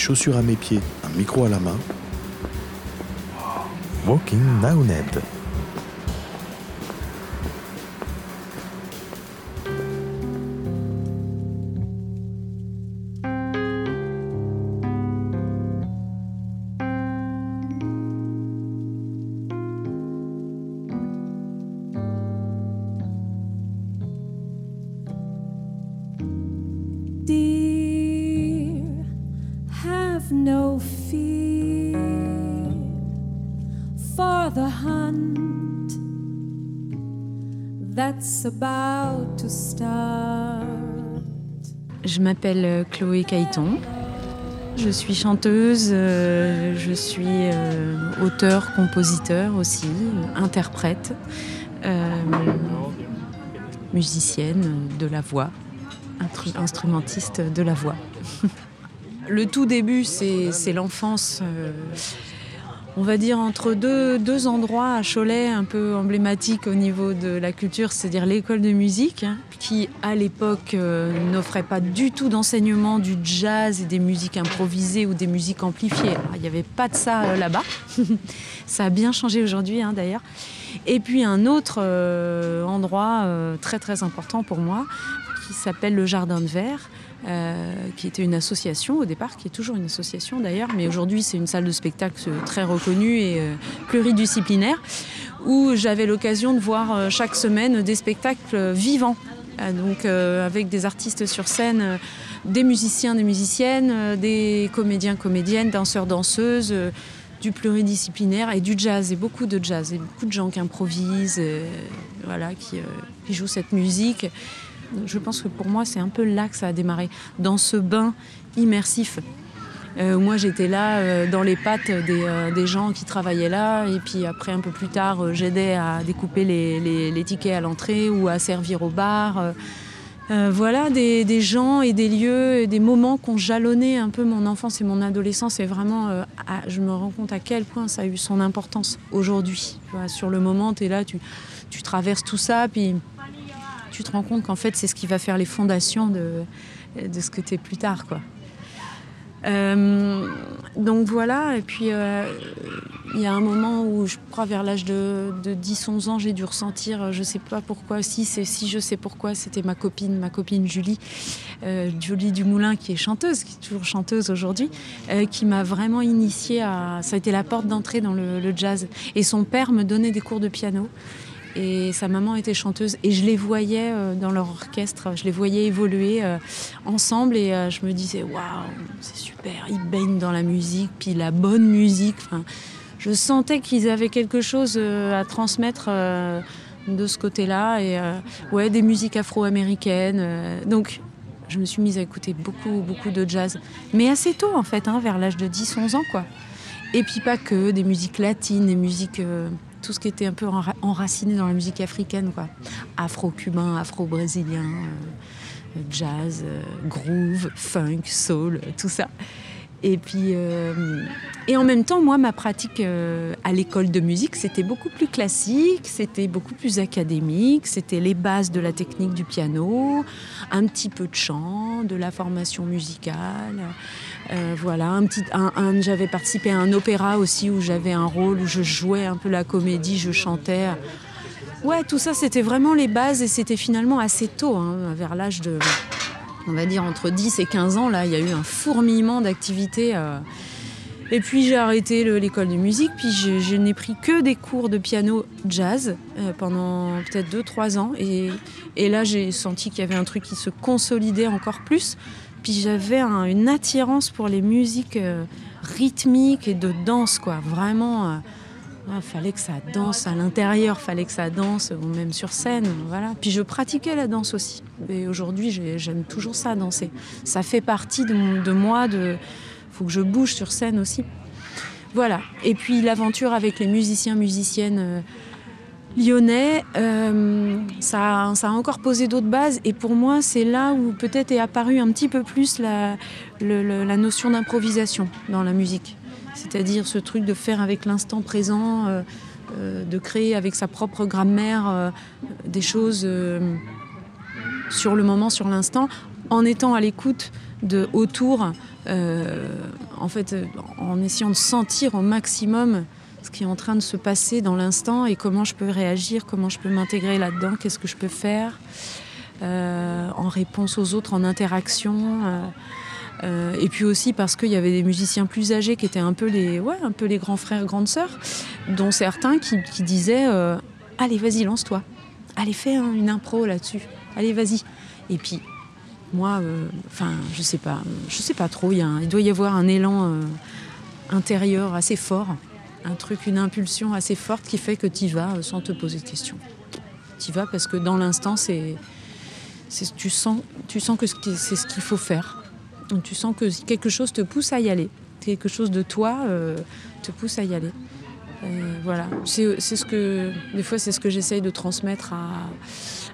chaussures à mes pieds, un micro à la main. Walking Ned. Je m'appelle euh, Chloé Caïton. Je suis chanteuse, euh, je suis euh, auteur, compositeur aussi, interprète, musicienne de la voix, instrumentiste de la voix. Le tout début, c'est l'enfance on va dire, entre deux, deux, endroits à Cholet un peu emblématiques au niveau de la culture, c'est-à-dire l'école de musique, hein, qui à l'époque euh, n'offrait pas du tout d'enseignement du jazz et des musiques improvisées ou des musiques amplifiées. il n'y avait pas de ça euh, là-bas. ça a bien changé aujourd'hui hein, d'ailleurs. Et puis un autre euh, endroit très très important pour moi qui s'appelle le Jardin de Verre euh, qui était une association au départ, qui est toujours une association d'ailleurs, mais aujourd'hui c'est une salle de spectacle très reconnue et euh, pluridisciplinaire, où j'avais l'occasion de voir euh, chaque semaine des spectacles vivants, donc avec des artistes sur scène, des musiciens, des musiciennes, des comédiens, comédiennes, danseurs, danseuses du pluridisciplinaire et du jazz, et beaucoup de jazz, et beaucoup de gens qui improvisent, voilà, qui, jouent cette musique je pense que pour moi, c'est un peu là que ça a démarré, dans ce bain immersif. Euh, moi, j'étais là euh, dans les pattes euh, des, gens qui travaillaient là. Et puis après, un peu plus tard, j'aidais à découper les, tickets à l'entrée ou à servir au bar. voilà, des, gens et des lieux et des moments qui ont jalonné un peu mon enfance et mon adolescence. Et vraiment, je me rends compte à quel point ça a eu son importance aujourd'hui. sur le moment, tu es là, tu, tu traverses tout ça. Puis tu te rends compte qu'en fait, c'est ce qui va faire les fondations de, de ce que tu es plus tard. Quoi. Euh, donc voilà, et puis euh, il y a un moment où je crois vers l'âge de, 10-11 ans, j'ai dû ressentir, je sais pas pourquoi, si, si je sais pourquoi, c'était ma copine, ma copine Julie, euh, Julie Dumoulin qui est chanteuse, qui est toujours chanteuse aujourd'hui, qui m'a vraiment initiée à... Ça a été la porte d'entrée dans le, jazz. Et son père me donnait des cours de piano et sa maman était chanteuse et je les voyais euh, dans leur orchestre, je les voyais évoluer euh, ensemble et euh, je me disais waouh, c'est super, ils baignent dans la musique, puis la bonne musique. Je sentais qu'ils avaient quelque chose à transmettre de ce côté-là et ouais, des musiques afro-américaines. donc je me suis mise à écouter beaucoup, beaucoup de jazz, mais assez tôt en fait, hein, vers l'âge de 10-11 ans quoi. Et puis pas que, des musiques latines, des musiques tout ce qui était un peu enraciné dans la musique africaine, quoi. Afro-cubain, afro-brésilien, euh, jazz, euh, groove, funk, soul, tout ça. Et puis, euh, et en même temps, moi, ma pratique à l'école de musique, c'était beaucoup plus classique, c'était beaucoup plus académique, c'était les bases de la technique du piano, un petit peu de chant, de la formation musicale. Euh, voilà, un petit, un, j'avais participé à un opéra aussi où j'avais un rôle où je jouais un peu la comédie, je chantais. Ouais, tout ça, c'était vraiment les bases et c'était finalement assez tôt, hein, vers l'âge de, on va dire, entre 10 et 15 ans. Là, il y a eu un fourmillement d'activités. Euh. Et puis j'ai arrêté l'école de musique, puis je, n'ai pris que des cours de piano jazz euh, pendant peut-être 2-3 ans. Et, et là, j'ai senti qu'il y avait un truc qui se consolidait encore plus. Puis j'avais une attirance pour les musiques euh, rythmiques et de danse, quoi. Vraiment, il euh, fallait que ça danse à l'intérieur, fallait que ça danse, ou même sur scène, voilà. Puis je pratiquais la danse aussi. Et aujourd'hui, j'aime toujours ça, danser. Ça fait partie de, de moi, de faut que je bouge sur scène aussi. Voilà. Et puis l'aventure avec les musiciens, musiciennes euh, lyonnais, euh, ça, a encore posé d'autres bases. Et pour moi, c'est là où peut-être est apparue un petit peu plus la, notion d'improvisation dans la musique. C'est-à-dire ce truc de faire avec l'instant présent, euh, euh, de créer avec sa propre grammaire des choses sur le moment, sur l'instant, en étant à l'écoute de autour, en fait, en essayant de sentir au maximum ce qui est en train de se passer dans l'instant et comment je peux réagir, comment je peux m'intégrer là-dedans, qu'est-ce que je peux faire euh, en réponse aux autres, en interaction. Euh, et puis aussi parce qu'il y avait des musiciens plus âgés qui étaient un peu les, ouais, un peu les grands frères, grandes sœurs, dont certains qui, disaient Allez, vas-y, lance-toi. Allez, fais une impro là-dessus. Allez, vas-y. Et puis, moi, euh, enfin, je sais pas, je sais pas trop. Il, doit y avoir un élan euh, intérieur assez fort, un truc, une impulsion assez forte qui fait que tu vas euh, sans te poser de questions. Tu vas parce que dans l'instant, c'est, tu sens, tu sens que c'est ce qu'il faut faire. Tu sens que quelque chose te pousse à y aller. Quelque chose de toi te pousse à y aller. voilà, c'est ce que des fois c'est ce que j'essaye de transmettre à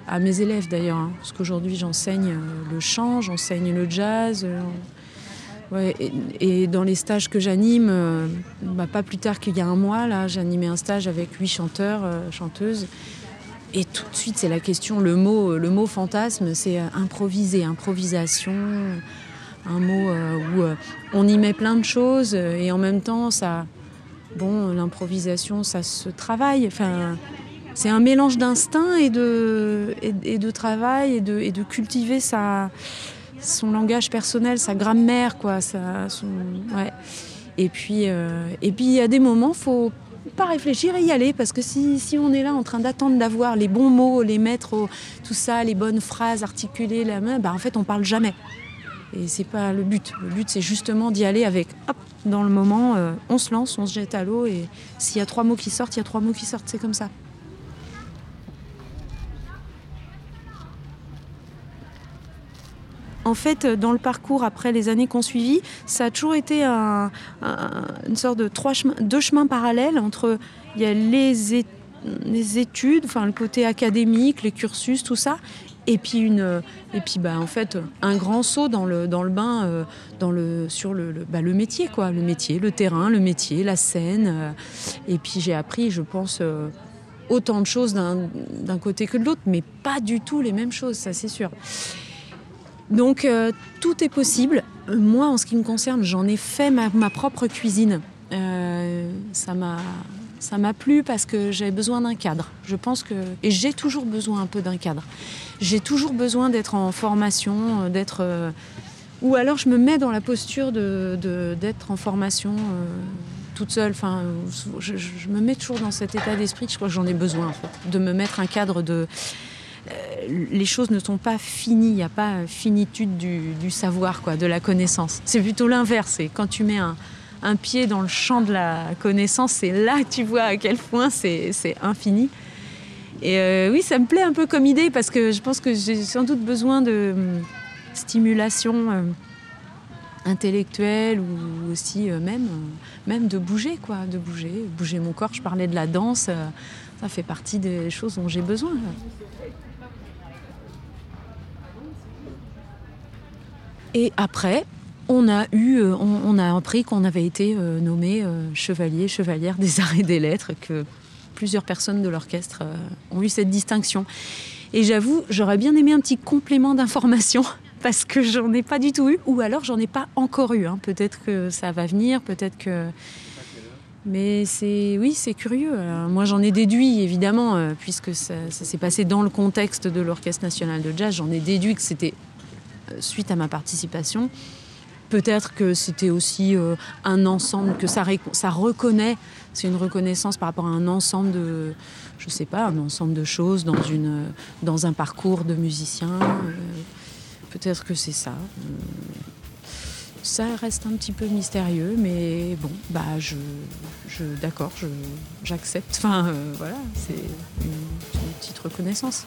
à mes élèves d'ailleurs, hein. parce qu'aujourd'hui j'enseigne euh, le chant, j'enseigne le jazz. Euh, et, dans les stages que j'anime, euh, bah, pas plus tard qu'il y a un mois, là, j'animais un stage avec huit chanteurs, chanteuses. Et tout de suite, c'est la question, le mot, le mot fantasme, c'est improviser, improvisation, un mot où on y met plein de choses et en même temps, ça, bon, l'improvisation, ça se travaille. Enfin, c'est un mélange d'instinct et de, et, de travail et de, et de cultiver sa, son langage personnel, sa grammaire, quoi. ouais. Et puis, euh, et puis il y a des moments, faut pas réfléchir et y aller parce que si, si on est là en train d'attendre d'avoir les bons mots, les mettre, tout ça, les bonnes phrases articulées, la main, bah en fait on parle jamais. Et c'est pas le but. Le but c'est justement d'y aller avec, hop, dans le moment, euh, on se lance, on se jette à l'eau et s'il y a trois mots qui sortent, il y a trois mots qui sortent, c'est comme ça. En fait, dans le parcours après les années qu'on suivit, ça a toujours été une sorte de trois deux chemins parallèles entre il y a les, études, enfin le côté académique, les cursus, tout ça, et puis une et puis bah en fait un grand saut dans le dans le bain euh, dans le sur le bah, le, métier quoi le métier le terrain le métier la scène euh. et puis j'ai appris je pense euh, autant de choses d'un côté que de l'autre mais pas du tout les mêmes choses ça c'est sûr donc euh, tout est possible. Moi, en ce qui me concerne, j'en ai fait ma, propre cuisine. Euh, ça m'a plu parce que j'avais besoin d'un cadre. Je pense que et j'ai toujours besoin un peu d'un cadre. J'ai toujours besoin d'être en formation, euh, d'être ou alors je me mets dans la posture de d'être en formation toute seule. Enfin, je, me mets toujours dans cet état d'esprit. Je crois que j'en ai besoin en de me mettre un cadre de les choses ne sont pas finies, il n'y a pas finitude du, savoir, quoi, de la connaissance. C'est plutôt l'inverse. quand tu mets un, pied dans le champ de la connaissance, c'est là que tu vois à quel point c'est infini. Et euh, oui, ça me plaît un peu comme idée parce que je pense que j'ai sans doute besoin de hum, stimulation euh, intellectuelle ou aussi même, même de bouger, quoi, de bouger, bouger mon corps. Je parlais de la danse, ça fait partie des choses dont j'ai besoin. Et après, on a eu, euh, on, a appris qu'on avait été euh, nommé euh, chevalier, chevalière des arts et des lettres, que plusieurs personnes de l'orchestre ont eu cette distinction. Et j'avoue, j'aurais bien aimé un petit complément d'information parce que j'en ai pas du tout eu, ou alors j'en ai pas encore eu. Hein. Peut-être que ça va venir, peut-être que. Mais c'est oui, c'est curieux. moi, j'en ai déduit évidemment, puisque ça s'est passé dans le contexte de l'Orchestre national de jazz. J'en ai déduit que c'était suite à ma participation. Peut-être que c'était aussi euh, un ensemble, que ça, reconnaît, c'est une reconnaissance par rapport à un ensemble de, je sais pas, un ensemble de choses dans, une, dans un parcours de musicien. Euh, peut-être que c'est ça. Euh, ça reste un petit peu mystérieux, mais bon, bah je, je d'accord, j'accepte. Enfin, voilà, c'est une petite reconnaissance.